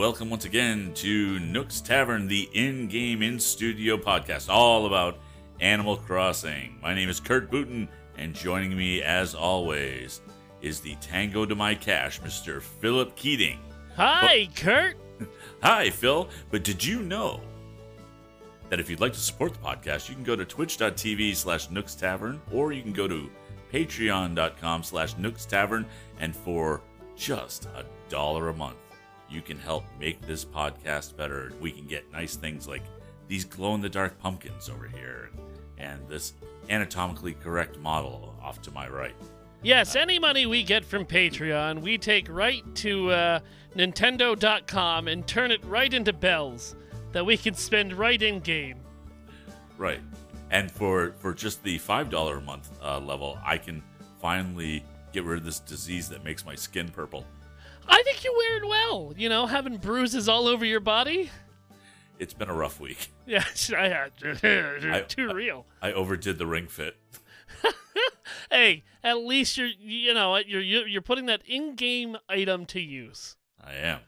welcome once again to Nook's Tavern, the in game, in studio podcast, all about Animal Crossing. My name is Kurt Booten, and joining me, as always, is the tango to my cash, Mr. Philip Keating. Hi, Kurt. Hi, Phil. But did you know that if you'd like to support the podcast, you can go to twitch.tv slash Nooks Tavern, or you can go to patreon.com slash Nooks Tavern, and for just a dollar a month, you can help make this podcast better. We can get nice things like these glow in the dark pumpkins over here and this anatomically correct model off to my right. Yes, any money we get from Patreon, we take right to uh, Nintendo.com and turn it right into bells that we can spend right in game. Right. And for for just the five dollar a month uh, level, I can finally get rid of this disease that makes my skin purple. I think you're wearing well. You know, having bruises all over your body. It's been a rough week. Yeah, I had too real. I overdid the ring fit. hey, at least you're you know you're you're you're putting that in-game item to use. I am.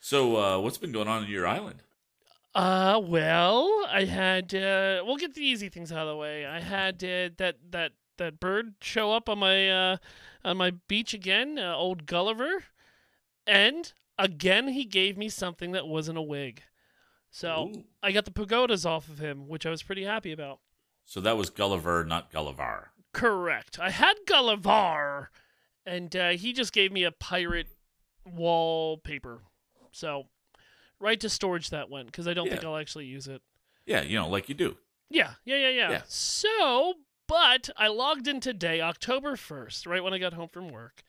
So, uh, what's been going on in your island? Uh, well, I had uh, we'll get the easy things out of the way. I had uh, that that that bird show up on my uh on my beach again, uh, old Gulliver, and again he gave me something that wasn't a wig. So Ooh. I got the pagodas off of him, which I was pretty happy about. So that was Gulliver, not Gullivarrr. Correct. I had Gullivarrr, and uh, he just gave me a pirate wallpaper. So right to storage that went because I don't think I'll actually use it. Yeah, you know, like you do. Yeah, yeah, yeah, yeah, Yeah. So, but I logged in today, October 1st, right when I got home from work,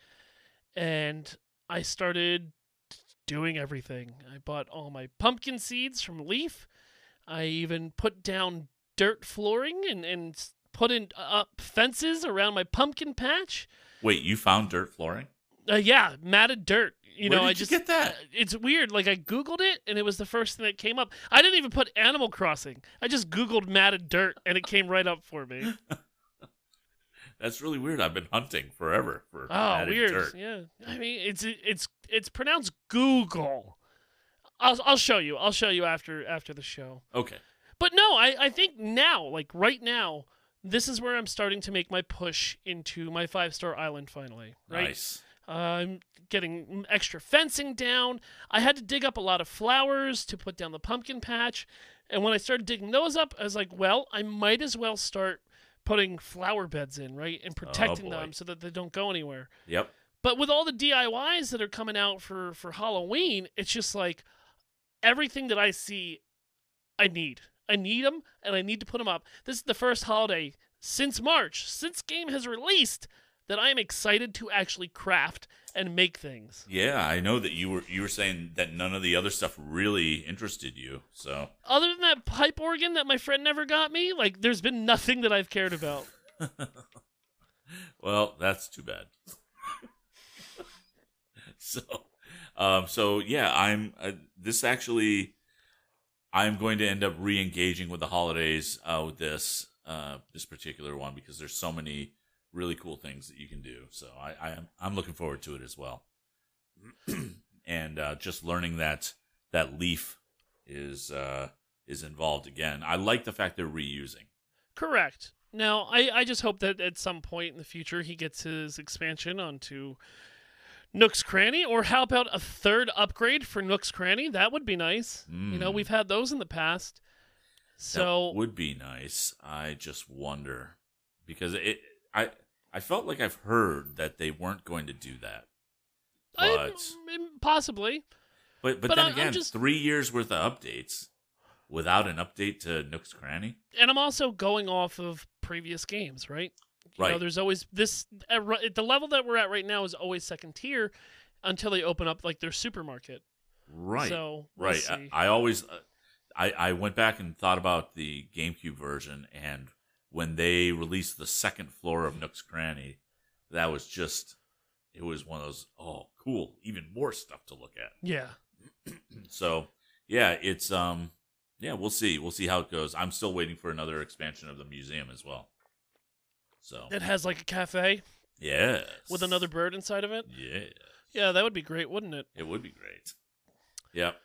and I started doing everything. I bought all my pumpkin seeds from Leaf. I even put down dirt flooring and, and put in up fences around my pumpkin patch. Wait, you found dirt flooring? Uh, yeah, matted dirt. You Where know, did I you just get that? uh, It's weird. Like I googled it, and it was the first thing that came up. I didn't even put Animal Crossing. I just googled matted dirt, and it came right up for me. That's really weird. I've been hunting forever for Oh, weird. dirt. Yeah, I mean, it's it's it's pronounced Google. I'll I'll show you. I'll show you after after the show. Okay. But no, I I think now, like right now, this is where I'm starting to make my push into my five star island finally. Right. Nice. I'm getting extra fencing down. I had to dig up a lot of flowers to put down the pumpkin patch. And when I started digging those up, I was like, well, I might as well start putting flower beds in, right? And oh, protecting Oh, them so that they don't go anywhere. Yep. But with all the DIYs that are coming out for, for Halloween, it's just like everything that I see, I need. I need them and I need to put them up. This is the first holiday since March, since game has released, that I am excited to actually craft and make things. Yeah, I know that you were you were saying that none of the other stuff really interested you. So Other than that pipe organ that my friend never got me, like there's been nothing that I've cared about. Well, that's too bad. so, um, so yeah, I'm. Uh, this actually, I'm going to end up re-engaging with the holidays uh, with this uh, this particular one because there's so many really cool things that you can do. So I, I am I'm looking forward to it as well. and uh, just learning that that leaf is uh, is involved again. I like the fact they're reusing. Correct. Now, I, I just hope that at some point in the future he gets his expansion onto Nook's Cranny, or how about a third upgrade for Nook's Cranny? That would be nice. You know, Mm. we've had those in the past. So that would be nice. I just wonder because it I I felt like I've heard that they weren't going to do that. But mm, possibly. but but, but then I- again, just- three years worth of updates without an update to Nook's Cranny. And I'm also going off of previous games, right? You know, Right. there's always this at the level that we're at right now is always second tier until they open up like their supermarket. Right. So right. I. I always uh, I I went back and thought about the GameCube version and when they released the second floor of Nook's Cranny, that was just it was one of those oh cool, even more stuff to look at. yeah. So yeah, it's um yeah, we'll see. We'll see how it goes. I'm still waiting for another expansion of the museum as well. So It has like a cafe yes, with another bird inside of it. Yeah, Yeah, that would be great, wouldn't it? it would be great. Yep.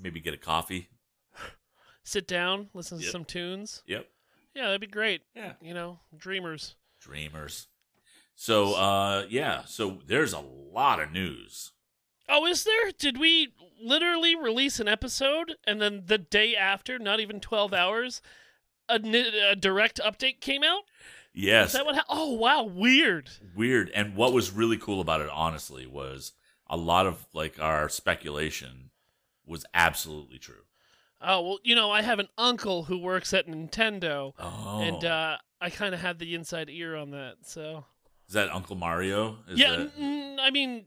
Maybe get a coffee. Sit down, listen to Yep. some tunes. Yep. Yeah, that'd be great. Yeah. You know, dreamers. Dreamers. So uh yeah, so there's a lot of news. Oh, is there? Did we literally release an episode and then the day after, not even 12 hours, a, a direct update came out? Yes. Is that what ha- Oh, wow, weird. weird. And what was really cool about it, honestly, was a lot of like our speculation was absolutely true. Oh, well, you know, I have an uncle who works at Nintendo Oh, and uh I kind of had the inside ear on that. So, is that Uncle Mario? Is yeah, that- mm, I mean,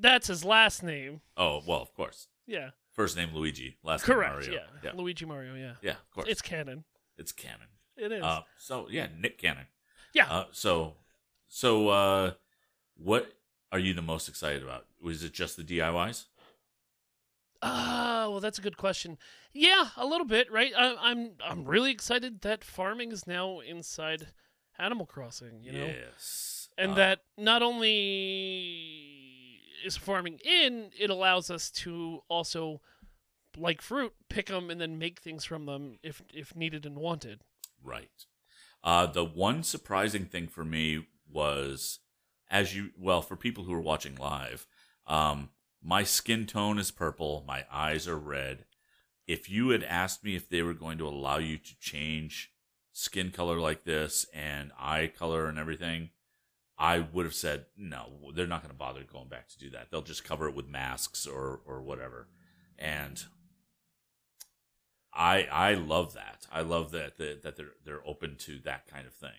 that's his last name. oh, well, of course. Yeah. First name Luigi, last Correct. name Mario. Yeah. yeah, Luigi Mario, yeah. yeah, of course. It's canon. it's canon. It is. Uh, so yeah, Nick Cannon. Yeah. Uh, so, so uh, what are you the most excited about? Was it just the DIYs? Ah, well, that's a good question. Yeah, a little bit, right? I, I'm I'm really excited that farming is now inside Animal Crossing. You know, Yes. and Uh, that not only is farming in, it allows us to also, like fruit, pick them and then make things from them if if needed and wanted. Right. Uh, the one surprising thing for me was, as you well, for people who are watching live, um, my skin tone is purple, my eyes are red. If you had asked me if they were going to allow you to change skin color like this and eye color and everything, I would have said no. They're not going to bother going back to do that. They'll just cover it with masks or or whatever. And I I love that. I love that that, that they're they're open to that kind of thing.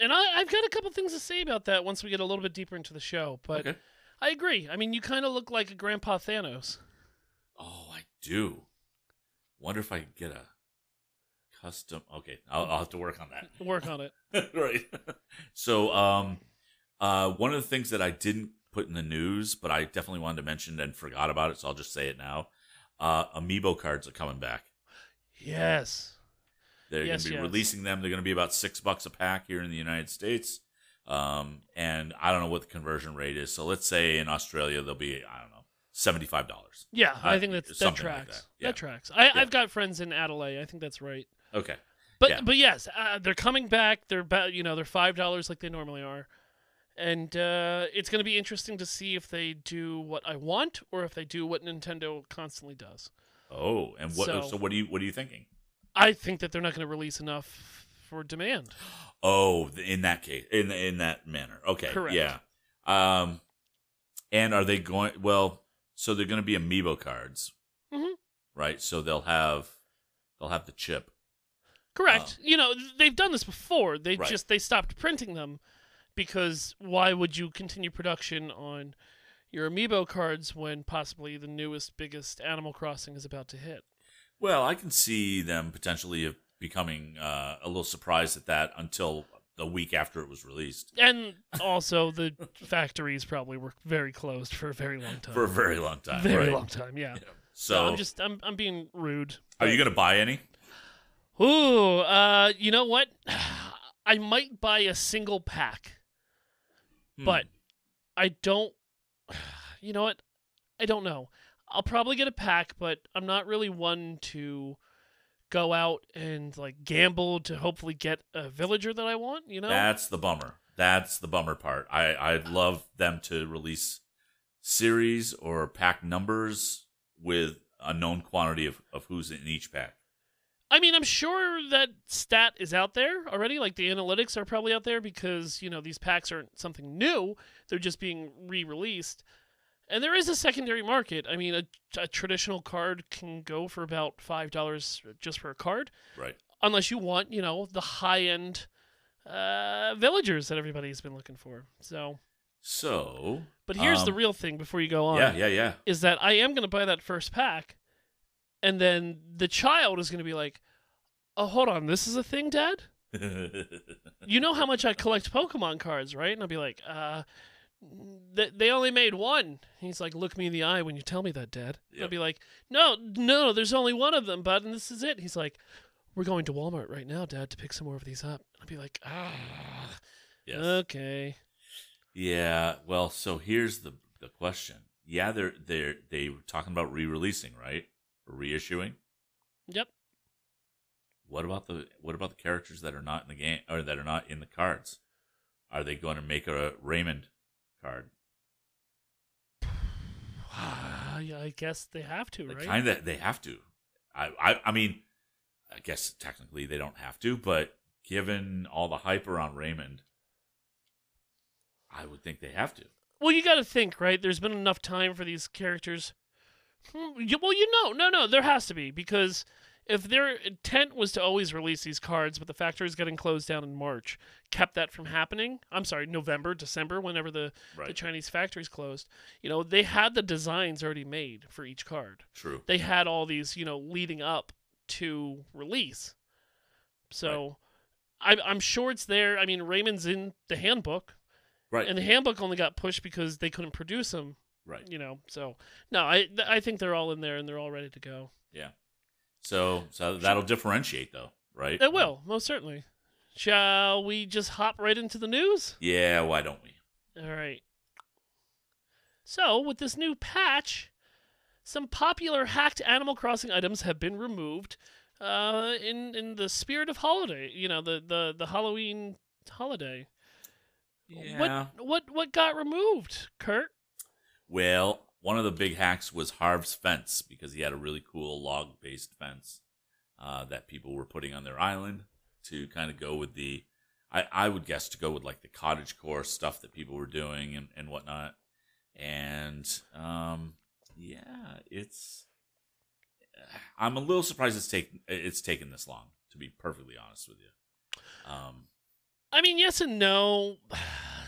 And I, I've got a couple things to say about that once we get a little bit deeper into the show. But okay. I agree. I mean, you kind of look like a Grandpa Thanos. Oh, I do. Wonder if I could get a custom. Okay, I'll, I'll have to work on that. Work on it. right. So, um, uh, one of the things that I didn't put in the news, but I definitely wanted to mention and forgot about it, so I'll just say it now. Uh, amiibo cards are coming back. Yes. They're Yes, going to be yes. releasing them. They're going to be about six bucks a pack here in the United States. Um, and I don't know what the conversion rate is. So let's say in Australia they'll be I don't know seventy five dollars. Yeah, I Uh, think that's, that something like tracks. that. Yeah. tracks. I, Yeah. I've got friends in Adelaide. I think that's right. Okay. But Yeah. but yes, uh, they're coming back. They're about you know they're five dollars like they normally are, and uh, it's going to be interesting to see if they do what I want or if they do what Nintendo constantly does. Oh, and what? So, So- what are you what are you thinking? I think that they're not going to release enough for demand. Oh, in that case, in in that manner. Okay. Correct. Yeah. Um, and are they going? Well, so they're going to be amiibo cards, Mhm. right? So they'll have they'll have the chip. Correct. you know they've done this before. They. Right. just they stopped printing them because why would you continue production on your amiibo cards when possibly the newest biggest Animal Crossing is about to hit? Well, I can see them potentially becoming uh, a little surprised at that until the week after it was released And also, the factories probably were very closed for a very long time. for a very long time. very right? long time, yeah. So, So I'm just, I'm, I'm being rude. are you going to buy any? Ooh, uh, you know what? I might buy a single pack, Hmm. but I don't. You know what? I don't know. I'll probably get a pack, but I'm not really one to go out and like gamble to hopefully get a villager that I want. You know? That's the bummer. That's the bummer part. I I'd love them to release series or pack numbers with a known quantity of, of who's in each pack. I mean, I'm sure that stat is out there already. Like the analytics are probably out there because you know these packs aren't something new; they're just being re-released. And there is a secondary market. I mean, a, a traditional card can go for about five dollars just for a card, Right. unless you want, you know, the high-end uh, villagers that everybody's been looking for. So, So, but here's the Um, real thing before you go on: yeah, yeah, yeah. is that I am going to buy that first pack, and then the child is going to be like, "Oh, hold on, this is a thing, Dad." you know how much I collect Pokemon cards, right? And I'll be like, uh, they only made one. He's like, look me in the eye when you tell me that, Dad. Yep. be like, no, no, there's only one of them, bud, and this is it. He's like, we're going to Walmart right now, Dad, to pick some more of these up. I'll be like, ah, yes. okay. Yeah. Well, so here's the the question. yeah, they're they're they were talking about re-releasing, right? Reissuing. Yep. What about the what about the characters that are not in the game or that are not in the cards? Are they going to make a Raymond card? I guess they have to, right? Kind of, they have to. I, I, I mean, I guess technically they don't have to, but given all the hype around Raymond, I would think they have to. Well, you got to think, right? There's been enough time for these characters. Hmm, Well, you know, no, no, there has to be because if their intent was to always release these cards, but the factory's getting closed down in March, kept that from happening. I'm sorry, November, December, whenever the the Chinese factories closed. You know, they had the designs already made for each card. True. They had all these, you know, leading up to release. So, I'm I'm sure it's there. I mean, Raymond's in the handbook Right. and the handbook only got pushed because they couldn't produce them right. you know so no i i think they're all in there and they're all ready to go Yeah. So, so that'll differentiate, though, right? it will most certainly shall we just hop right into the news Yeah. Why don't we? all right so with this new patch some popular hacked animal crossing items have been removed uh in in the spirit of holiday you know the the the halloween holiday Yeah. what what what got removed kurt Well, one of the big hacks was Harv's fence because he had a really cool log based fence uh, that people were putting on their island to kind of go with the, I, I would guess to go with like the cottage core stuff that people were doing and, and whatnot. And um, yeah, it's, I'm a little surprised it's taken it's taken this long to be perfectly honest with you. Um, I mean, yes and no.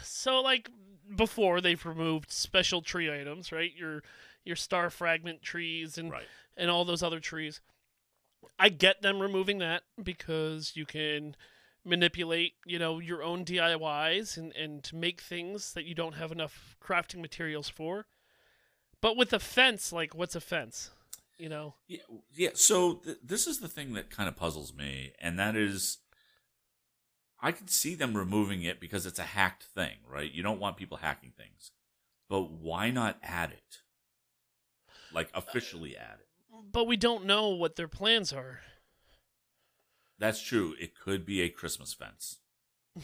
So, like before, they've removed special tree items, right? Your your star fragment trees and right. and all those other trees. I get them removing that because you can manipulate, you know, your own DIYs and and to make things that you don't have enough crafting materials for. But with a fence, like what's a fence? You know. Yeah, yeah. So th- this is the thing that kind of puzzles me, and that is, I can see them removing it because it's a hacked thing, right? You don't want people hacking things, but why not add it? Like officially add it. But we don't know what their plans are. That's true. It could be a Christmas fence,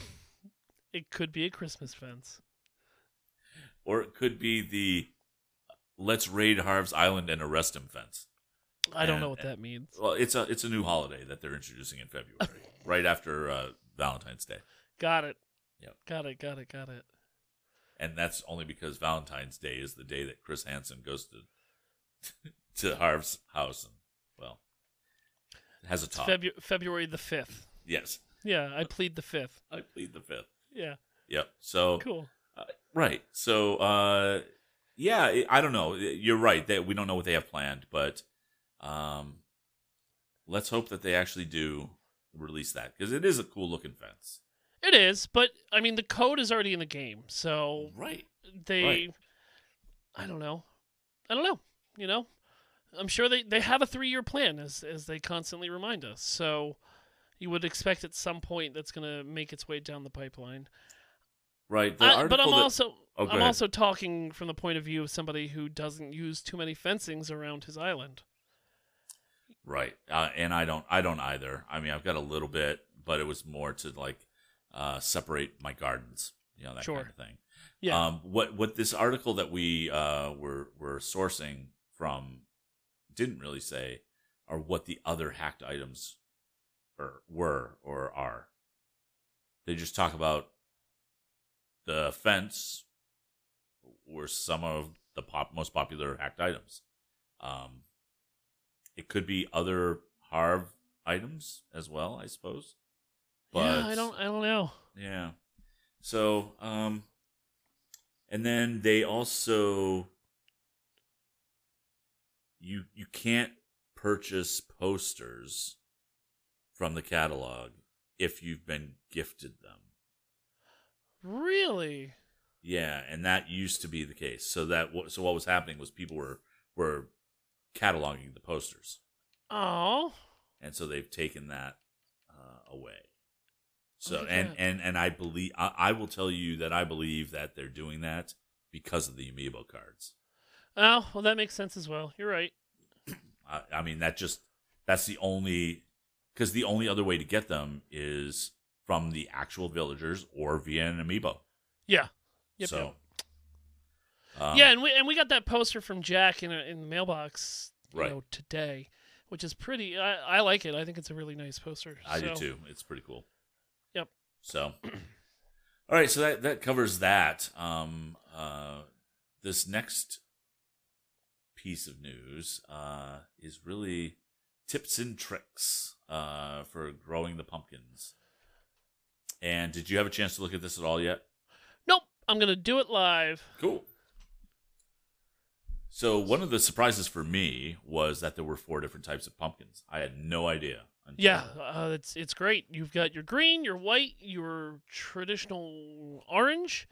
It could be a Christmas fence. or it could be the "Let's raid Harv's Island and arrest him" fence. I don't And- know what that means. Well, it's a it's a new holiday that they're introducing in February, right after uh, Valentine's Day. Got it. Yep. Got it. Got it. Got it. and that's only because Valentine's Day is the day that Chris Hansen goes to to Harv's house and well it has a top. Febu- February the fifth. yes, Yeah, I plead the fifth. I plead the fifth. Yeah, Yep. So cool. uh, right. So uh, yeah, I- I don't know. You're right that we don't know what they have planned, but um, let's hope that they actually do release that because it is a cool looking fence. It is, but I mean, the code is already in the game, so Right. they. Right. I don't know. I don't know. You know, I'm sure they they have a three year plan as as they constantly remind us. So you would expect at some point that's going to make its way down the pipeline. Right. The I- but I'm that- also Oh, I'm ahead. also talking from the point of view of somebody who doesn't use too many fencings around his island. Right. Uh, and I don't I don't either. I mean, I've got a little bit, but it was more to like uh, separate my gardens, you know, that Sure. kind of thing. Yeah. Um, what what this article that we uh, were were sourcing from didn't really say are what the other hacked items or were or are. They just talk about the fence were some of the pop most popular hacked items. Um, it could be other Harv items as well, I suppose. yeah, I don't I don't know. Yeah. So, um, and then they also you you can't purchase posters from the catalog if you've been gifted them. Really? Yeah, and that used to be the case. So that so what was happening was people were were cataloging the posters, Oh, and so they've taken that uh, away. So Oh and and and I believe I, I will tell you that I believe that they're doing that because of the amiibo cards. Oh, well, that makes sense as well. You're right. I, I mean, that just that's the only because the only other way to get them is from the actual villagers or via an amiibo. Yeah. Yep, so, yep. Um, yeah, and we and we got that poster from Jack in a, in the mailbox, you Right. know, today, which is pretty. I, I like it. I think it's a really nice poster. I do too. It's pretty cool. Yep. So, all right. So that that covers that. Um, uh, this next piece of news uh, is really tips and tricks uh, for growing the pumpkins. And did you have a chance to look at this at all yet? Nope. I'm gonna do it live. Cool. So one of the surprises for me was that there were four different types of pumpkins. I had no idea. until- Yeah, uh, it's it's great. You've got your green, your white, your traditional orange,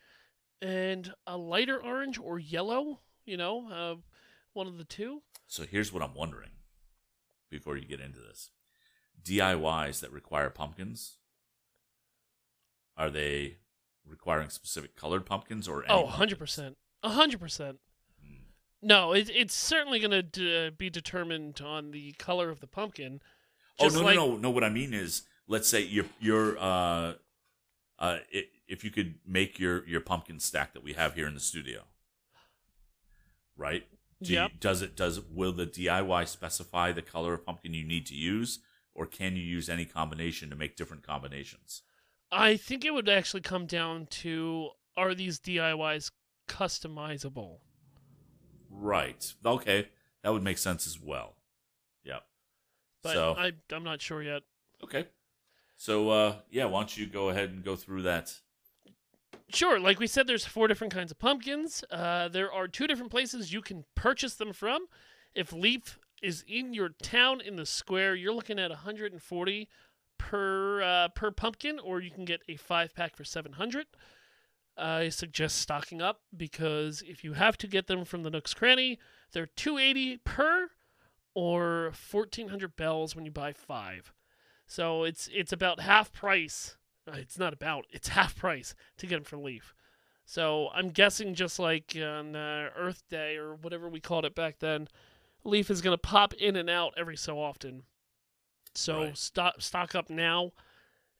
and a lighter orange or yellow. You know, uh, one of the two. So here's what I'm wondering before you get into this. DIYs that require pumpkins, are they requiring specific colored pumpkins or any Oh, pumpkins? 100 percent, hundred percent. No, it, it's certainly going to d- be determined on the color of the pumpkin. Oh no, like- no, no, no. What I mean is, let's say you're you're uh, uh, i if you could make your your pumpkin stack that we have here in the studio, right? Do you- does it does will the DIY specify the color of pumpkin you need to use, or can you use any combination to make different combinations? I think it would actually come down to are these DIYs customizable? Right. Okay, that would make sense as well. Yep. But so I I'm not sure yet. okay. So uh, yeah, why don't you go ahead and go through that? Sure, like we said, there's four different kinds of pumpkins. Uh, there are two different places you can purchase them from. If Leaf is in your town in the square, you're looking at 140 per uh, per pumpkin, or you can get a five pack for 700. I suggest stocking up because if you have to get them from the Nook's Cranny, they're 280 per or 1400 bells when you buy five. So it's it's about half price. Uh, It's not about. It's half price to get them from Leaf. So I'm guessing just like on uh, Earth Day or whatever we called it back then, Leaf is going to pop in and out every so often. So Right. stock stock up now,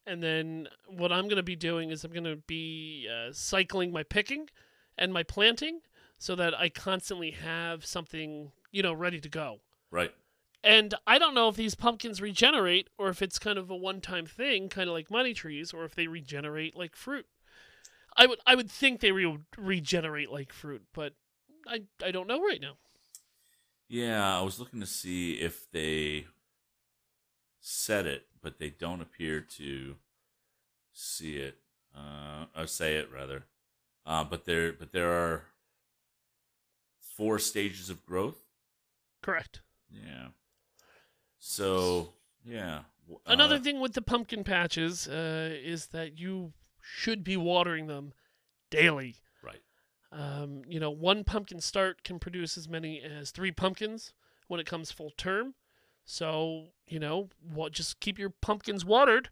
and then what I'm going to be doing is I'm going to be uh, cycling my picking and my planting so that I constantly have something you know ready to go. Right. And I don't know if these pumpkins regenerate or if it's kind of a one-time thing, kind of like money trees, or if they regenerate like fruit. I would I would think they re- regenerate like fruit, but I I don't know right now. Yeah, I was looking to see if they said it, but they don't appear to see it, uh, or say it rather. Uh, but there, but there are four stages of growth. Correct. Yeah. So yeah. Another uh, thing with the pumpkin patches uh, is that you should be watering them daily. Right. Um, you know, one pumpkin start can produce as many as three pumpkins when it comes full term. So, you know, what just keep your pumpkins watered,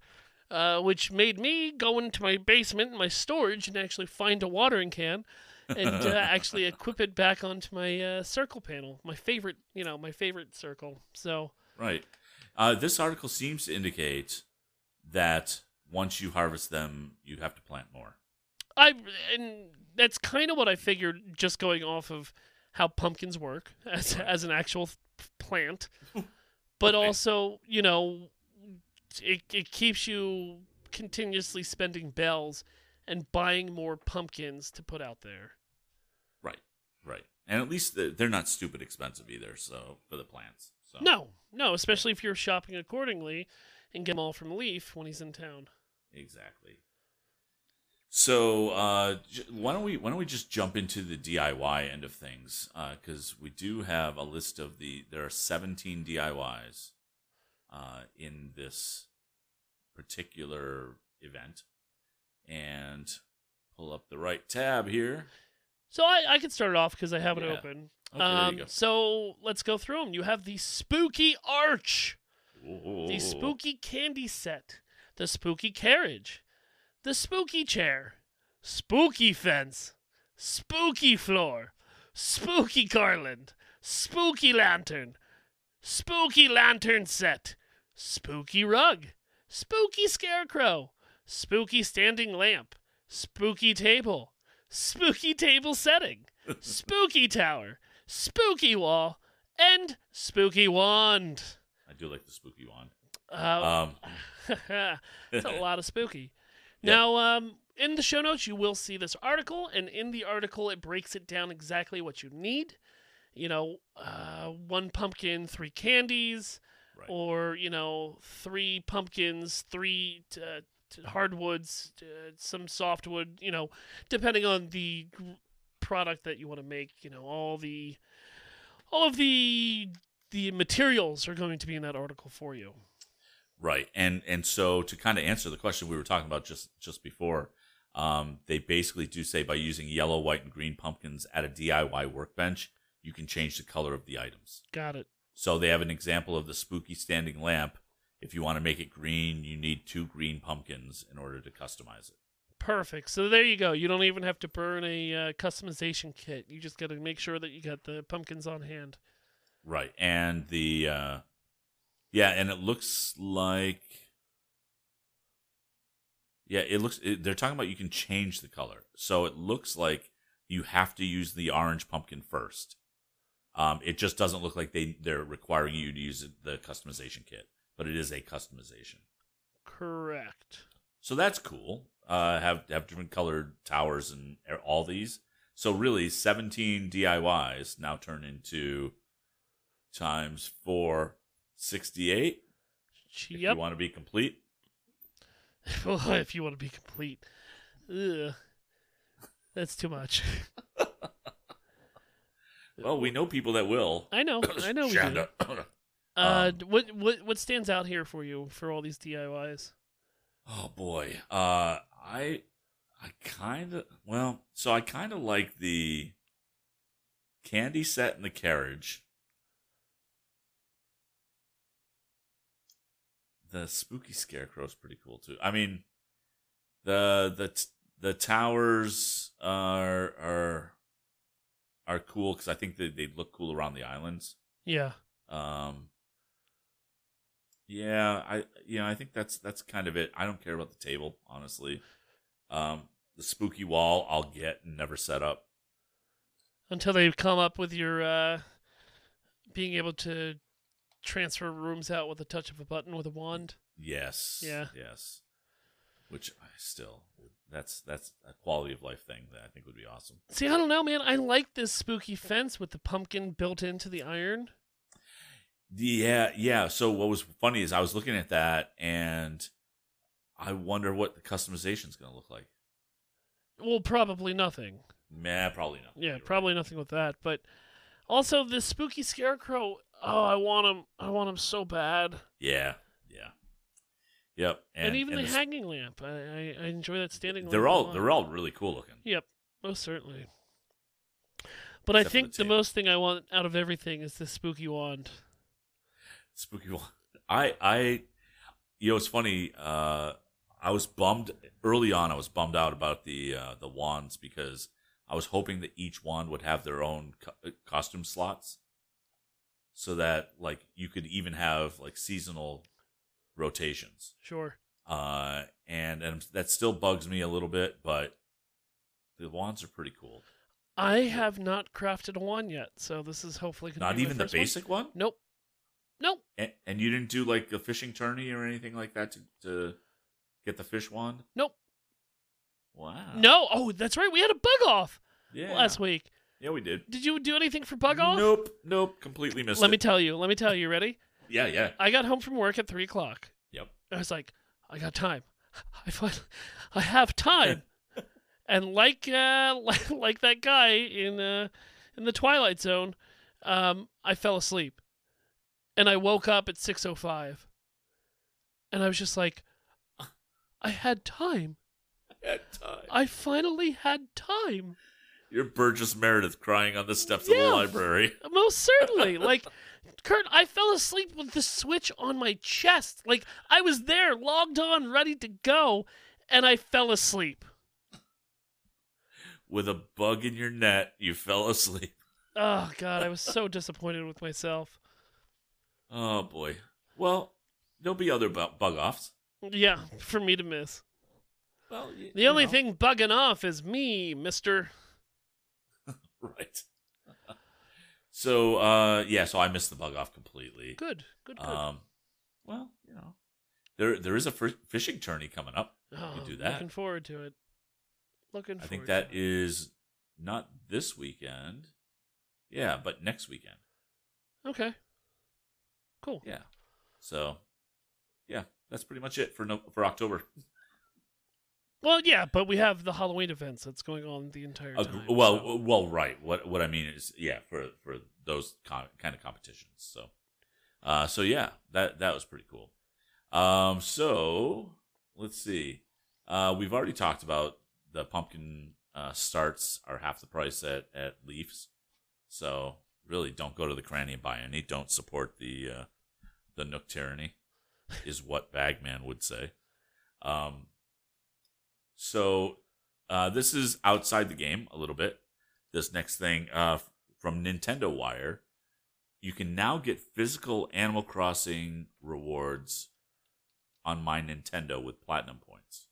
uh, which made me go into my basement, my storage, and actually find a watering can and uh, actually equip it back onto my uh, circle panel. My favorite, you know, my favorite circle. So, Right. Uh, this article seems to indicate that once you harvest them, you have to plant more. I and that's kind of what I figured just going off of how pumpkins work as as an actual plant. But Right. also, you know, it it keeps you continuously spending bells and buying more pumpkins to put out there. Right. Right. And at least they're they're not stupid expensive either. So for the plants. So. No, no, especially if you're shopping accordingly and get them all from Leaf when he's in town. Exactly. So uh, why don't we why don't we just jump into the DIY end of things? Because we do have a list of the there are 17 DIYs uh, in this particular event, and pull up the right tab here. So I, I can start it off because I have it Yeah. open. Okay, um, there you go. So let's go through them. You have the Spooky Arch. Ooh. the spooky candy set, the spooky carriage, the spooky chair, spooky fence, spooky floor, spooky garland, spooky lantern, spooky lantern set, spooky rug, spooky scarecrow, spooky standing lamp, spooky table, spooky table setting, spooky tower, spooky wall, and spooky wand. I do like the spooky wand. Uh, Um, It's a lot of spooky. Now, um, in the show notes, you will see this article, and in the article, it breaks it down exactly what you need. You know, uh, one pumpkin, three candies, Right. or you know, three pumpkins, three t- uh, t- hardwoods, uh, some softwood. You know, depending on the product that you want to make. You know, all the all of the the materials are going to be in that article for you. Right, and and so to kind of answer the question we were talking about just just before, um, they basically do say by using yellow, white, and green pumpkins at a DIY workbench, you can change the color of the items. Got it. So they have an example of the spooky standing lamp. If you want to make it green, you need two green pumpkins in order to customize it. Perfect. So there you go. You don't even have to burn a uh, customization kit. You just got to make sure that you got the pumpkins on hand. Right, and the uh, yeah, and it looks like yeah, it looks. It, they're talking about you can change the color, so it looks like you have to use the orange pumpkin first. Um, it just doesn't look like they they're requiring you to use the customization kit, but it is a customization. Correct. So that's cool. Uh, have have different colored towers and all these. So really, seventeen DIYs now turn into times four sixty eight. If you want to be complete. Well, if you want to be complete. Ugh. That's too much. Well, we know people that will. I know. I know we do. Uh, Um, what what what stands out here for you for all these DIYs? oh boy. Uh, I I kind of well, so I kind of like the candy set in the carriage. The spooky scarecrow is pretty cool too. I mean, the the the towers are are are cool because I think they they look cool around the islands. Yeah. Um, yeah, I you know I think that's that's kind of it. I don't care about the table, honestly. Um, the spooky wall I'll get and never set up. Until they come up with your uh, being able to transfer rooms out with a touch of a button with a wand. Yes. Yeah. Yes. Which I still that's that's a quality of life thing that I think would be awesome. See, I don't know, man. I like this spooky fence with the pumpkin built into the iron. Yeah, yeah. So what was funny is I was looking at that and I wonder what the customization is going to look like. Well, probably nothing. Nah, probably not. Yeah, You're right. probably nothing with that. But also, this spooky scarecrow. Oh, I want him. I want him so bad. Yeah, yeah, yep. And, even the s- hanging lamp. I, I, I enjoy that standing lamp. they're all they're all really cool looking. Yep, most certainly. But I Except for think the the most thing I want out of everything is the spooky wand. Spooky wand. I I you know it's funny. Uh, I was bummed early on. I was bummed out about the uh, the wands because I was hoping that each wand would have their own co- costume slots, so that like you could even have like seasonal rotations. Sure. Uh, and and that still bugs me a little bit, but the wands are pretty cool. I have not crafted a wand yet, so this is hopefully going to Not even the one. basic one. Nope. Nope. And, and you didn't do like a fishing tourney or anything like that to, to get the fish wand? Nope. Wow. No. Oh, that's right. We had a bug off Yeah. last week. Yeah, we did. Did you do anything for bug off? Nope. Nope. Completely missed it. Let it. me tell you. Let me tell you. Ready? yeah, yeah. I got home from work at three o'clock. Yep. I was like, I got time. I find, I have time. and like uh, like, like that guy in uh, in the Twilight Zone, um, I fell asleep, and I woke up at six o five, and I was just like, I had time. Had time. I finally had time. You're Burgess Meredith crying on the steps of the library. Most certainly. like, Kurt, I fell asleep with the switch on my chest. Like, I was there, logged on, ready to go, and I fell asleep. With a bug in your net, you fell asleep. Oh god, I was so disappointed with myself. Oh boy. Well, there'll be other bu- bug offs. Yeah, for me to miss. Well, y- The only know, thing bugging off is me, Mister. right. so uh, yeah, so I missed the bug off completely. Good, good, good. Um, well, you know, there there is a fishing tourney coming up. oh, could do that. Looking forward to it. Looking. I think that is not this weekend. Yeah, but next weekend. okay. Cool. Yeah. So, yeah, that's pretty much it for no for October. Well, yeah, but we have the Halloween events that's going on the entire Uh, time. well, so- well, right. What what I mean is, yeah, for for those con- kind of competitions. So, uh, so yeah, that that was pretty cool. Um, so let's see. Uh, we've already talked about the pumpkin uh, starts are half the price at at Leafs. So really, don't go to the cranny and buy any. Don't support the uh, the Nook tyranny, is what Bagman would say. Um, so uh, this is outside the game a little bit. This next thing uh, from Nintendo Wire, you can now get physical Animal Crossing rewards on my Nintendo with platinum points.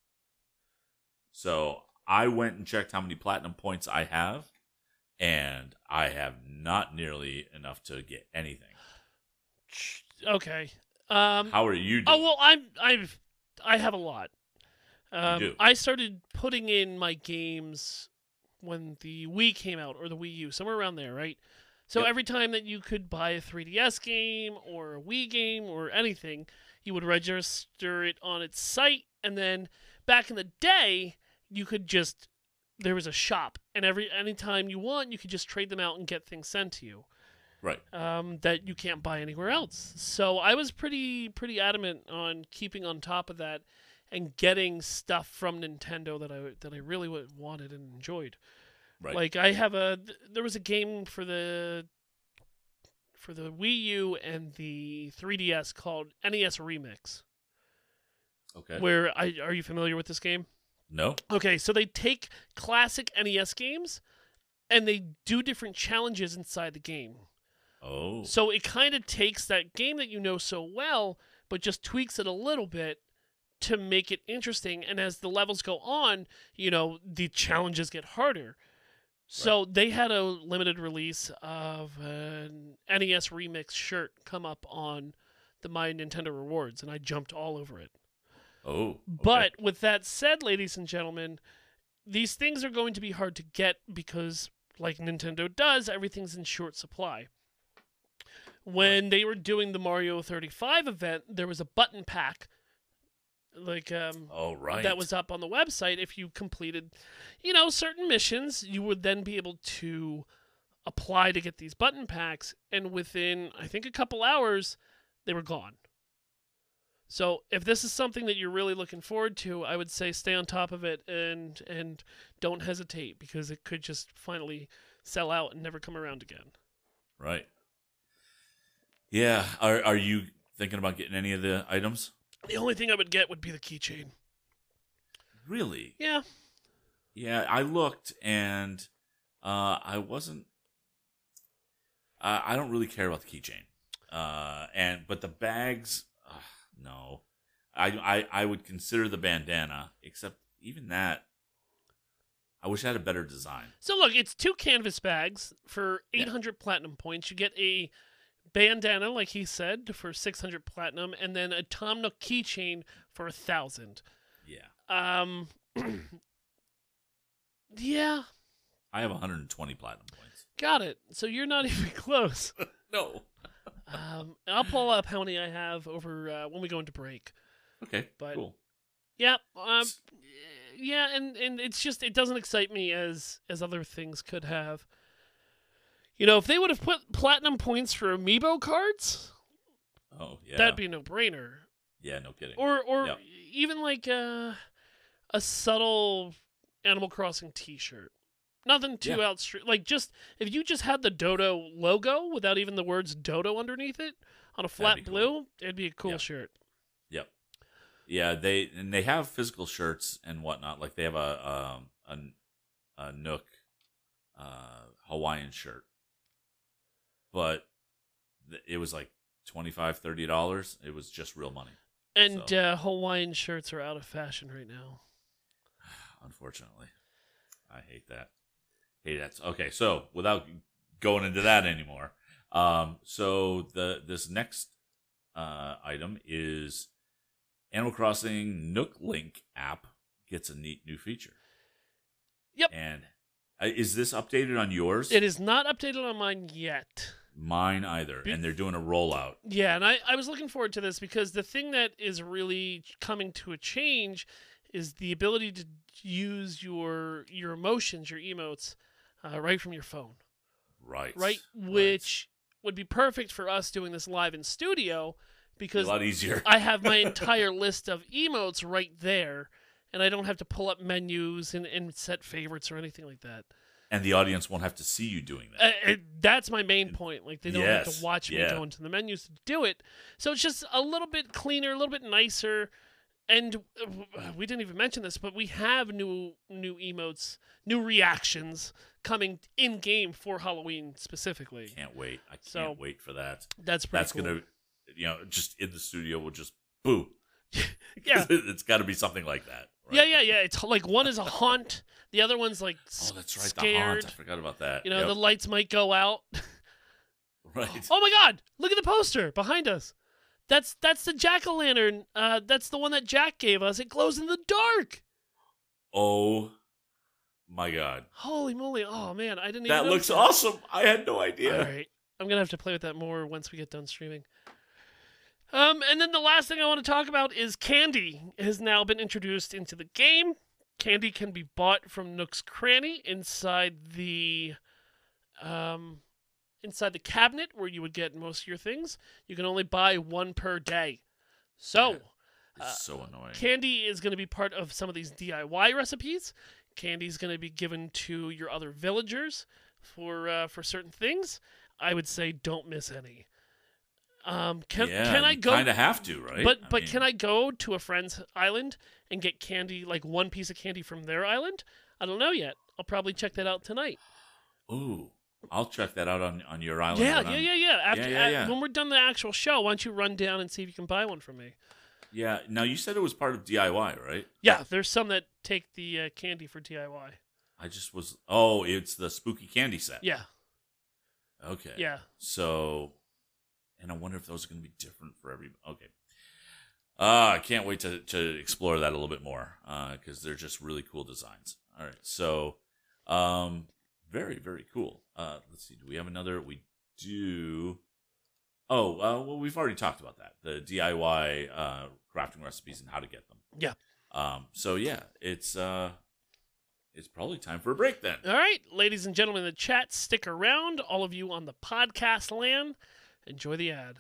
So I went and checked how many platinum points I have, and I have not nearly enough to get anything. okay. Um. How are you doing? Oh well, I'm I've I have a lot. Um. I started putting in my games when the Wii came out or the Wii U, somewhere around there, right? So Yep. every time that you could buy a 3DS game or a Wii game or anything, you would register it on its site, and then back in the day, you could just there was a shop, and every anytime you want, you could just trade them out and get things sent to you right. um, that you can't buy anywhere else. So I was pretty pretty adamant on keeping on top of that and getting stuff from Nintendo that I that I really wanted and enjoyed. Right. Like I have a there was a game for the for the Wii U and the 3DS called NES Remix. okay. Where I are you familiar with this game? no. Okay, so they take classic NES games and they do different challenges inside the game. Oh. So it kind of takes that game that you know so well, but just tweaks it a little bit to make it interesting. And as the levels go on, you know, the challenges get harder. So they had a limited release of an NES Remix shirt come up on the My Nintendo Rewards, and I jumped all over it. Oh. okay. But with that said, ladies and gentlemen, these things are going to be hard to get because, like Nintendo does, everything's in short supply. When they were doing the Mario 35 event, there was a button pack, like um, Oh right. that was up on the website. If you completed, you know, certain missions, you would then be able to apply to get these button packs, and within I think a couple hours, they were gone. So if this is something that you're really looking forward to, I would say stay on top of it and and don't hesitate because it could just finally sell out and never come around again. Right. Yeah. Are Are you thinking about getting any of the items? The only thing I would get would be the keychain. Really? Yeah. Yeah. I looked and uh, I wasn't. Uh, I don't really care about the keychain. Uh, and but the bags, uh, no. I, I I would consider the bandana, except even that. I wish I had a better design. So look, it's two canvas bags for Yeah. 800 platinum points. You get a bandana, like he said, for 600 platinum, and then a Tom Nook keychain for a thousand. Yeah. Um, yeah, I have 120 platinum points. got it. So you're not even close. No. Um, I'll pull up how many I have over uh, when we go into break. Okay. But- cool. Yeah, um, yeah, and and it's just it doesn't excite me as as other things could have. You know, if they would have put platinum points for amiibo cards, Oh yeah. that'd be a no brainer. Yeah. No kidding. Or or Yep. even like a a subtle Animal Crossing T-shirt. Nothing too Yeah. outstre Like just if you just had the Dodo logo without even the words Dodo underneath it on a flat be cool. blue, it'd be a cool Yep. shirt. Yep. Yeah, they and they have physical shirts and whatnot. Like they have a um a, a Nook uh Hawaiian shirt but it was like 25 30 dollars. It was just real money. And So- uh, Hawaiian shirts are out of fashion right now. Unfortunately, I hate that. Hate that. Okay, so without going into that anymore, um, so the this next uh, item is Animal Crossing Nook Link app gets a neat new feature. Yep. And uh, is this updated on yours? It is not updated on mine yet. Mine either, Be- and they're doing a rollout. Yeah, and I, I was looking forward to this because the thing that is really coming to a change is the ability to use your your emotions, your emotes, uh, right from your phone. Right. Right, which would be perfect for us doing this live in studio because Be a lot easier. I have my entire list of emotes right there, and I don't have to pull up menus and, and set favorites or anything like that. And the audience won't have to see you doing that. Uh, that's my main point. Like they don't have to watch me yeah. go into the menus to do it. So it's just a little bit cleaner, a little bit nicer. And uh, we didn't even mention this, but we have new new emotes, new reactions coming in game for Halloween specifically. Can't wait. I can't So- wait for that. That's pretty That's cool. gonna, you know, just in the studio, we'll just boo. Yeah. it's got to be something like that. Right? Yeah, yeah, yeah. It's like one is a haunt, the other one's like Oh, that's right. scared. The haunt. I forgot about that. You know, Yep. the lights might go out. right. Oh my god! Look at the poster behind us. That's that's the jack o' lantern. Uh, that's the one that Jack gave us. It glows in the dark. Oh my god, Holy moly! Oh man, I didn't. even that looks awesome. I had no idea. All right, I'm gonna have to play with that more once we get done streaming. Um, and then the last thing I want to talk about is Candy has now been introduced into the game. Candy can be bought from Nook's Cranny inside the, um, inside the cabinet where you would get most of your things. You can only buy one per day. So. Uh, so annoying. Candy is going to be part of some of these DIY recipes. Candy is going to be given to your other villagers for uh, for certain things. I would say don't miss any. Um, can yeah, can I go? Kind of have to, right? But but can I go to a friend's island and get candy like one piece of candy from their island? I don't know yet. I'll probably check that out tonight. Ooh, I'll check that out on on your island. yeah, yeah, I'm- yeah, yeah. After yeah, at- yeah. when we're done the actual show, why don't you run down and see if you can buy one from me? Yeah. Now you said it was part of DIY, right? Yeah, there's some that take the uh, candy for DIY. I just was. Oh, it's the spooky candy set. Yeah, Okay. yeah. So, and I wonder if those are going to be different for every. Okay. Uh, I can't wait to, to explore that a little bit more because they're just really cool designs. All right. So, um, very, very cool. Uh, let's see. Do we have another? We do. Oh, uh, well, we've already talked about that the DIY uh, crafting recipes and how to get them. Yeah. Um, so, yeah, it's uh, it's probably time for a break then. All right, ladies and gentlemen in the chat, stick around. All of you on the podcast land, enjoy the ad.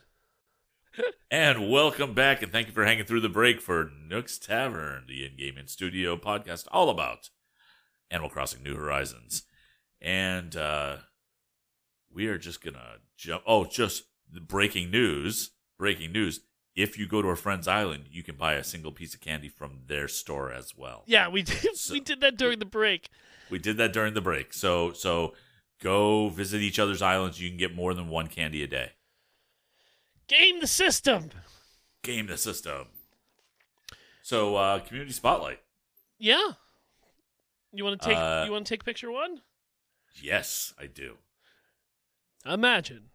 And welcome back, and thank you for hanging through the break for Nook's Tavern, the in-game and studio podcast all about Animal Crossing: New Horizons. And uh, we are just gonna jump. Oh, just the breaking news! Breaking news! If you go to a friend's island, you can buy a single piece of candy from their store as well. Yeah, we did. So- we did that during the break. We did that during the break. So, so go visit each other's islands. You can get more than one candy a day. Game the system. Game the system. So, uh, community spotlight. Yeah. You want to take? Uh, you want to take picture one? Yes, I do. Imagine.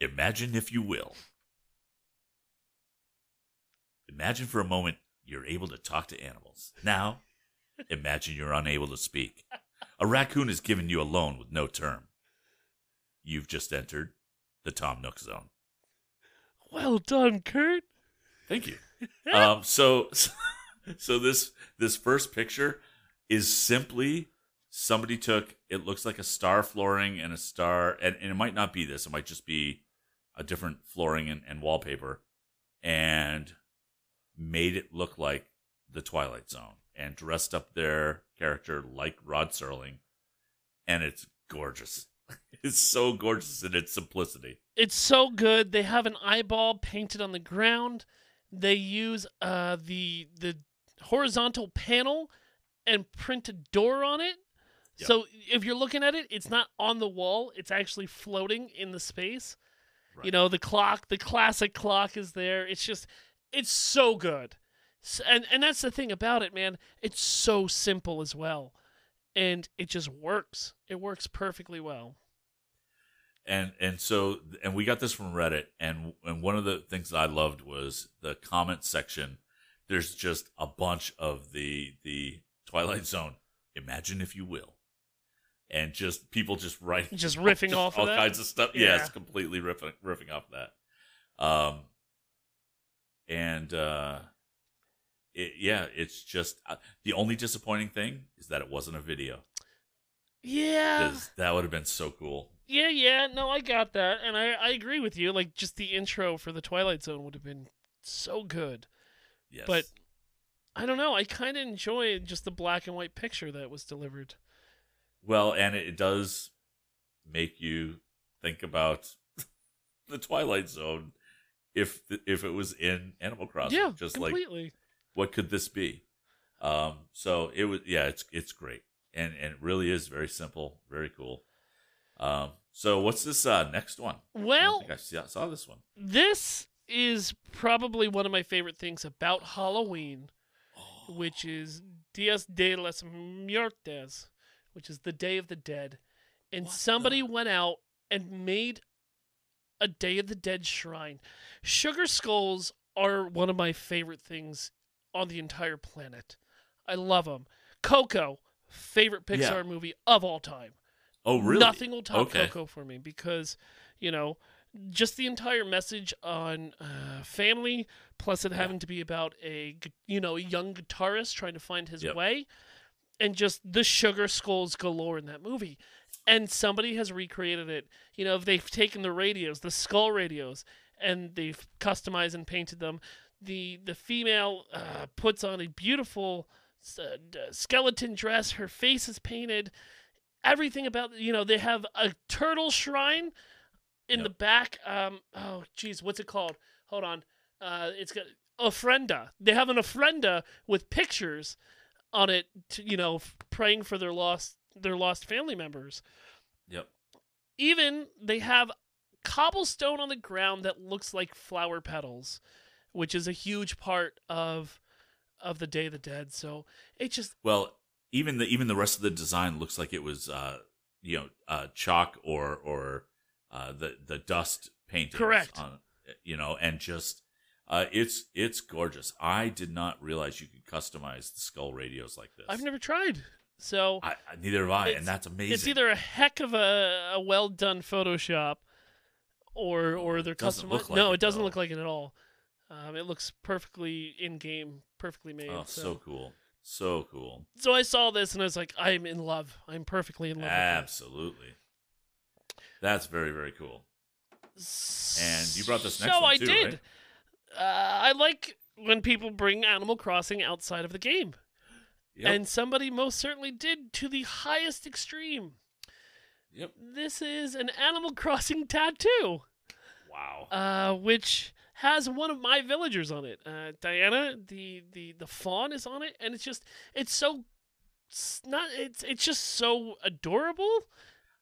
Imagine if you will. Imagine for a moment you're able to talk to animals. Now, imagine you're unable to speak. A raccoon has given you a loan with no term. You've just entered the Tom Nook zone. Well done, Kurt. Thank you. um, so, so this this first picture is simply somebody took. It looks like a star flooring and a star, and, and it might not be this. It might just be a different flooring and, and wallpaper, and made it look like the Twilight Zone and dressed up their character like Rod Serling, and it's gorgeous. It's so gorgeous in its simplicity. It's so good. They have an eyeball painted on the ground. They use uh, the the horizontal panel and print a door on it. Yep. So if you're looking at it, it's not on the wall. It's actually floating in the space. You know, the clock, the classic clock is there. It's just, it's so good. And and that's the thing about it, man. It's so simple as well, and it just works. It works perfectly well. and and so and we got this from Reddit, and and one of the things that I loved was the comment section. There's just a bunch of the the Twilight Zone. Imagine if you will, and just people just writing, Just riffing off of all that? kinds of stuff. Yeah. Yes, completely riffing riffing off that. Um, and uh, it, yeah, it's just uh, the only disappointing thing is that it wasn't a video Yeah. that would have been so cool. Yeah, yeah, no, I got that, and I, I agree with you. Like, just the intro for the Twilight Zone would have been so good. Yes, But I don't know. I kind of enjoy just the black and white picture that was delivered. Well, and it does make you think about the Twilight Zone if if it was in Animal Crossing. yeah, just like completely. What could this be? Um, so it was yeah, it's it's great, and and it really is very simple, very cool. Um, so what's this uh, next one? I well, think I saw, saw this one. this is probably one of my favorite things about Halloween, which is Dias de los Muertos, which is the Day of the Dead. And What somebody the- went out and made a Day of the Dead shrine. Sugar skulls are one of my favorite things on the entire planet. I love them. Coco, favorite Pixar Yeah. movie of all time. Oh, really? Nothing will top Okay. Coco for me because, you know, just the entire message on uh, family, plus it Yeah. having to be about a you know a young guitarist trying to find his Yep. way, and just the sugar skulls galore in that movie. And somebody has recreated it. You know, they've taken the radios, the skull radios, and they've customized and painted them. The the female uh, puts on a beautiful uh, skeleton dress. Her face is painted everything about you know they have a turtle shrine in Yep. the back um oh geez what's it called hold on uh it's got ofrenda they have an ofrenda with pictures on it to, you know f- praying for their lost their lost family members Yep. even they have cobblestone on the ground that looks like flower petals which is a huge part of of the day of the dead so it just Well, even the even the rest of the design looks like it was uh you know uh chalk or or uh the the dust painting Correct. on you know and just uh it's it's gorgeous. I did not realize you could customize the skull radios like this. i've never tried so I, neither have I and that's amazing. It's either a heck of a, a well done Photoshop, or or they're custom. like no, it, it doesn't though. look like it at all. Um, it looks perfectly in game, perfectly made. Oh, so. so cool. So cool. so I saw this and I was like, I'm in love. I'm perfectly in love. Absolutely. That's very very cool. And you brought this next so one I too, did. right? Uh, I like when people bring Animal Crossing outside of the game, Yep. and somebody most certainly did to the highest extreme. yep. This is an Animal Crossing tattoo. Wow. uh, which has one of my villagers on it. Uh, Diana, the, the the fawn is on it, and it's just it's so it's not it's it's just so adorable.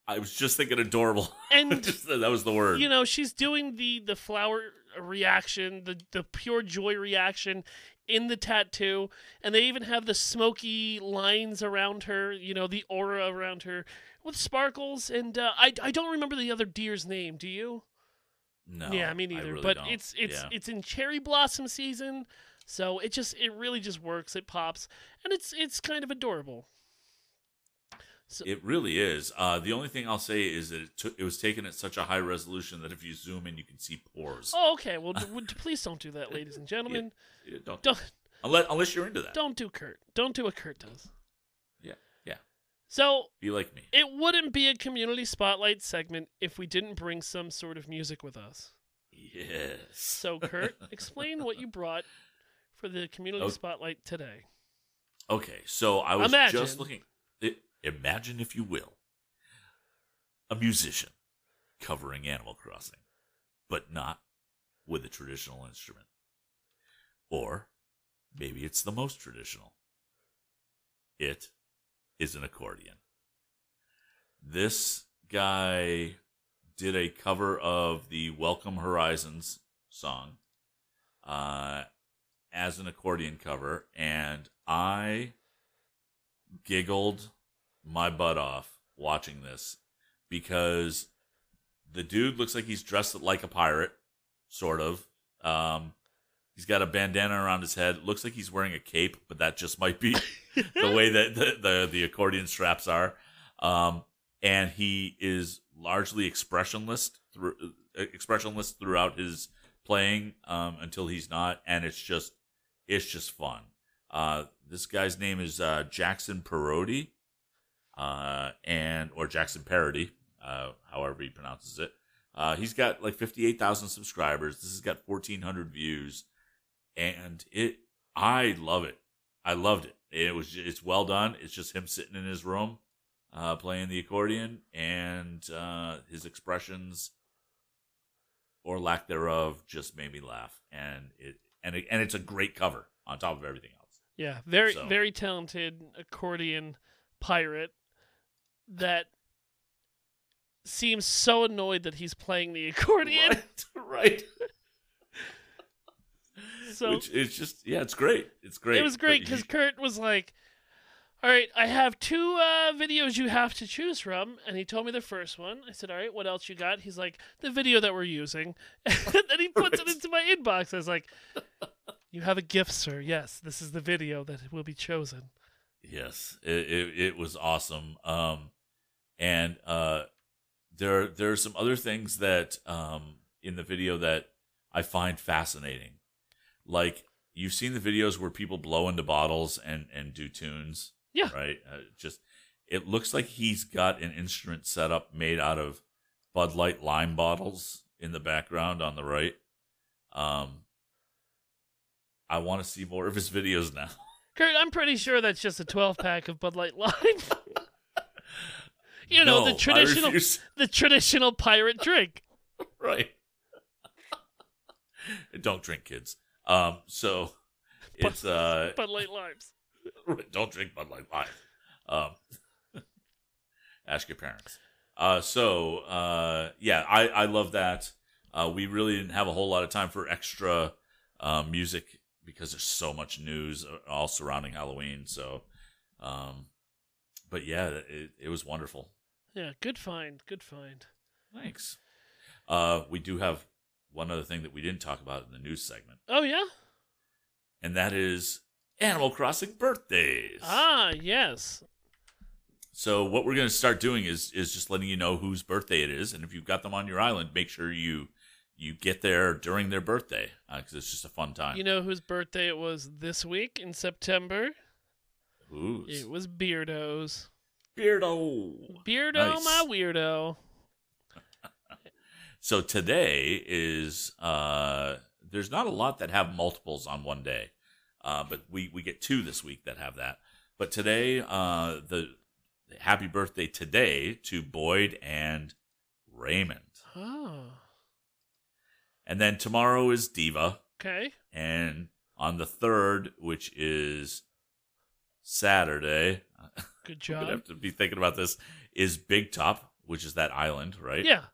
I was just thinking adorable. And Just- that was the word. you know she's doing the the flower reaction, the the pure joy reaction in the tattoo, and they even have the smoky lines around her. You know the aura around her with sparkles. And uh, I I don't remember the other deer's name. Do you? No. yeah, me I neither. really but don't. it's it's Yeah. it's in cherry blossom season, so it just it really just works. It pops, and it's it's kind of adorable. So It really is. Uh, the only thing I'll say is that it, took it was taken at such a high resolution that if you zoom in, you can see pores. oh, okay. Well, d- please don't do that, ladies and gentlemen. Yeah, don't, Don't unless unless you're into that. don't do Kurt. Don't do what Kurt does. So Be like me. it wouldn't be a community spotlight segment if we didn't bring some sort of music with us. Yes. So Kurt, explain what you brought for the community Okay. spotlight today. Okay, so I was Imagine. just looking. imagine, if you will, a musician covering Animal Crossing, but not with a traditional instrument. Or maybe it's the most traditional. It is an accordion. This guy did a cover of the Welcome Horizons song uh, as an accordion cover, and I giggled my butt off watching this because the dude looks like he's dressed like a pirate, sort of. Um, he's got a bandana around his head. Looks like he's wearing a cape, but that just might be the way that the, the, the accordion straps are. Um, and he is largely expressionless through expressionless throughout his playing um, until he's not, and it's just it's just fun. Uh, this guy's name is uh, Jackson Parody, uh, and or Jackson Parody, uh, however he pronounces it. Uh, he's got like fifty eight thousand subscribers. This has got fourteen hundred views, and it I love it. I loved it. It was it's well done. It's just him sitting in his room uh, playing the accordion, and uh, his expressions or lack thereof just made me laugh. And it and it, and it's a great cover on top of everything else. Yeah, very So- very talented accordion pirate that seems so annoyed that he's playing the accordion. Right, right. So Which it's just yeah, it's great. It's great. it was great because Kurt was like, "All right, I have two uh, videos you have to choose from," and he told me the first one. I said, "All right, what else you got?" He's like, "The video that we're using," and then he puts it into my inbox. I was like, "You have a gift, sir. Yes, this is the video that will be chosen." Yes, it, it it was awesome. Um, and uh, there there are some other things that um in the video that I find fascinating. Like you've seen the videos where people blow into bottles and and do tunes. Yeah. Right. Uh, just it looks like he's got an instrument set up made out of Bud Light lime bottles in the background on the right. Um, I want to see more of his videos now. Kurt, I'm pretty sure that's just a 12 pack of Bud Light Lime. you know No, the traditional the traditional pirate drink. right. don't drink, kids. Um, so it's uh, Bud Light Limes. don't drink Bud Light Lime. Um, ask your parents. Uh, so uh, yeah, I I love that. Uh, we really didn't have a whole lot of time for extra uh, music because there's so much news uh, all surrounding Halloween. So, um, but yeah, it it was wonderful. Yeah, good find, good find. Thanks. Uh, we do have one other thing that we didn't talk about in the news segment, Oh yeah? and that is Animal Crossing birthdays. Ah, yes. So what we're going to start doing is is just letting you know whose birthday it is, and if you've got them on your island, make sure you you get there during their birthday because it's just a fun time. You know whose birthday it was this week in September? Who's It was Beardo's. Beardo? Beardo, Nice. my weirdo. So today is uh there's not a lot that have multiples on one day. Uh but we we get two this week that have that. But today uh the happy birthday today to Boyd and Raymond. Oh, And then tomorrow is Diva okay. and on the 3rd which is Saturday. Good job. I'm to have to be thinking about this is Big Top, which is that island, right? Yeah.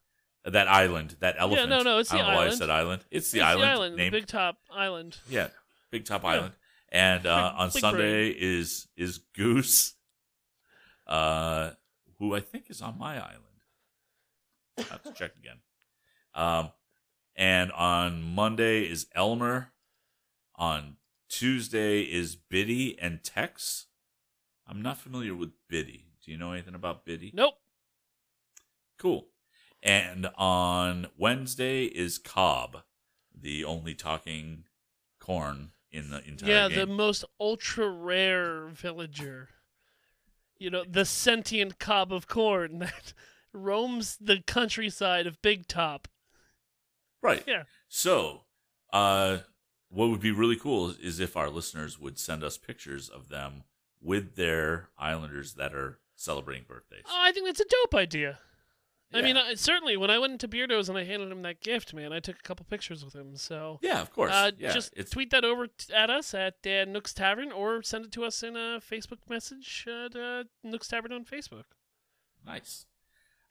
That island, that elephant. Yeah, no, no, it's I the don't know why I island. said island. It's the It's island. the island, named Big Top Island. Yeah, Big Top Yeah. Island. And uh, on big Sunday is is Goose, uh, who I think is on my island. I have to check again. Um, and on Monday is Elmer. On Tuesday is Biddy and Tex. I'm not familiar with Biddy. Do you know anything about Biddy? Nope. Cool. And on Wednesday is Cobb, the only talking corn in the entire Yeah, game. the most ultra rare villager. You know, the sentient cob of corn that roams the countryside of Big Top. right. Yeah. So, uh, what would be really cool is, is if our listeners would send us pictures of them with their Islanders that are celebrating birthdays. Oh, I think that's a dope idea. I mean, I, certainly when I went into Beardo's and I handed him that gift, man, I took a couple pictures with him. So yeah, of course. uh, yeah, just it's tweet that over t- at us at uh, Nook's Tavern or send it to us in a Facebook message at uh, Nook's Tavern on Facebook. nice.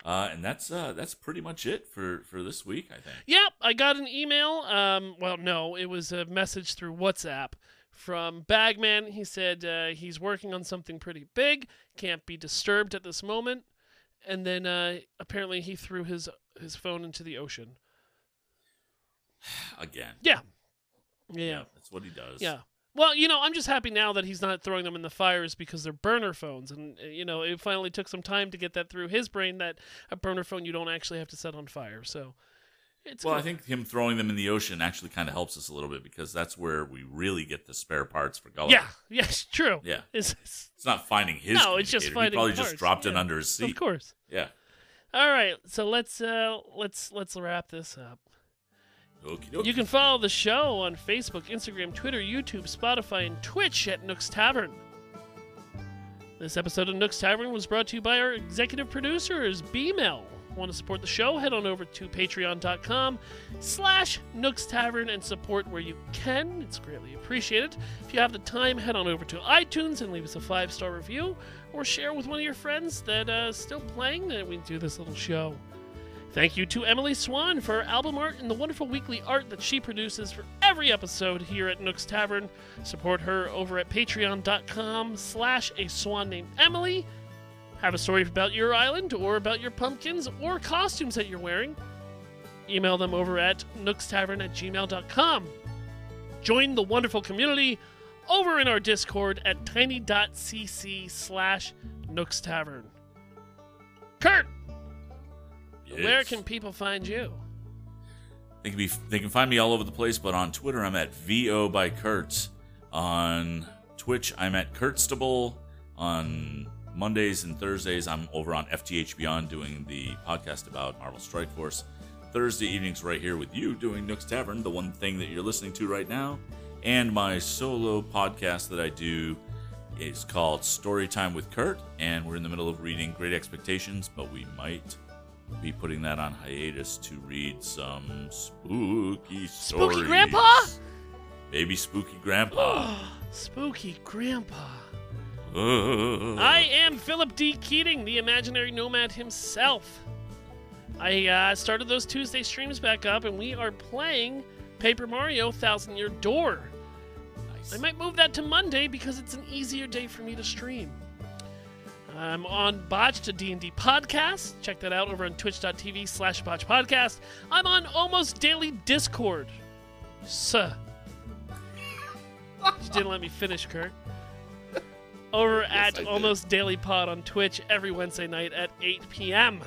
Uh, and that's uh, that's pretty much it for, for this week, I think. Yep, I got an email. Um, well, no, it was a message through WhatsApp from Bagman. He said uh, he's working on something pretty big, can't be disturbed at this moment, and then uh, apparently he threw his his phone into the ocean. Again. Yeah, yeah, That's what he does. yeah. Well, you know, I'm just happy now that he's not throwing them in the fires because they're burner phones, and uh, you know, it finally took some time to get that through his brain that a burner phone you don't actually have to set on fire. So, it's Well, good. I think him throwing them in the ocean actually kind of helps us a little bit because that's where we really get the spare parts for Gulliver. yeah, yes, true. Yeah. It's, it's- It's not finding his. No, it's just finding He probably parts, just dropped it under his seat. of course. Yeah. All right, so let's uh let's let's wrap this up. Okie dokie. You can follow the show on Facebook, Instagram, Twitter, YouTube, Spotify, and Twitch at Nook's Tavern. This episode of Nook's Tavern was brought to you by our executive producers, BML. Want to support the show? Head on over to patreon.com slash Nook's Tavern and support where you can. It's greatly appreciated. If you have the time, head on over to iTunes and leave us a five-star review or share with one of your friends that uh, still playing that we do this little show. Thank you to Emily Swan for album art and the wonderful weekly art that she produces for every episode here at Nook's Tavern. Support her over at patreon.com slash a swan named Emily. Have a story about your island or about your pumpkins or costumes that you're wearing? Email them over at nookstavern at gmail.com. Join the wonderful community over in our Discord at tiny.cc slash Nook's Tavern. Kurt, where can people find you? They can be they can find me all over the place, but on Twitter I'm at VO by Kurt. On Twitch I'm at Kurtstable. On Mondays and Thursdays I'm over on FTH Beyond doing the podcast about Marvel Strike Force. Thursday evenings right here with you doing Nook's Tavern, the one thing that you're listening to right now. And my solo podcast that I do is called Storytime with Kurt, and we're in the middle of reading Great Expectations, but we might be putting that on hiatus to read some spooky stories. Spooky Grandpa? Baby spooky grandpa. Spooky Grandpa. I am Philip D. Keating, the imaginary nomad himself. I uh, started those Tuesday streams back up, and we are playing Paper Mario Thousand Year Door. nice. I might move that to Monday because it's an easier day for me to stream. I'm on Botched, a D&D podcast. Check that out over on twitch.tv slash botch podcast. I'm on Almost Daily Discord. Suh. you didn't let me finish, Kurt. Over I at did. Almost Daily Pod on Twitch every Wednesday night at 8 p.m.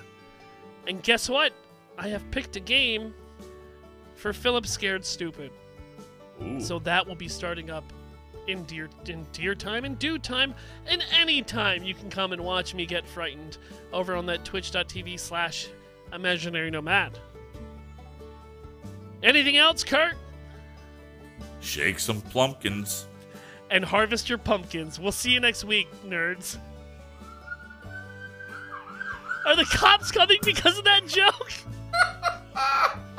And guess what? I have picked a game for Philip Scared Stupid. Ooh. So that will be starting up in dear in dear time, in due time, and any time you can come and watch me get frightened over on that twitch.tv slash imaginary nomad. Anything else, Kurt? Shake some plumpkins. And harvest your pumpkins. We'll see you next week, nerds. Are the cops coming because of that joke?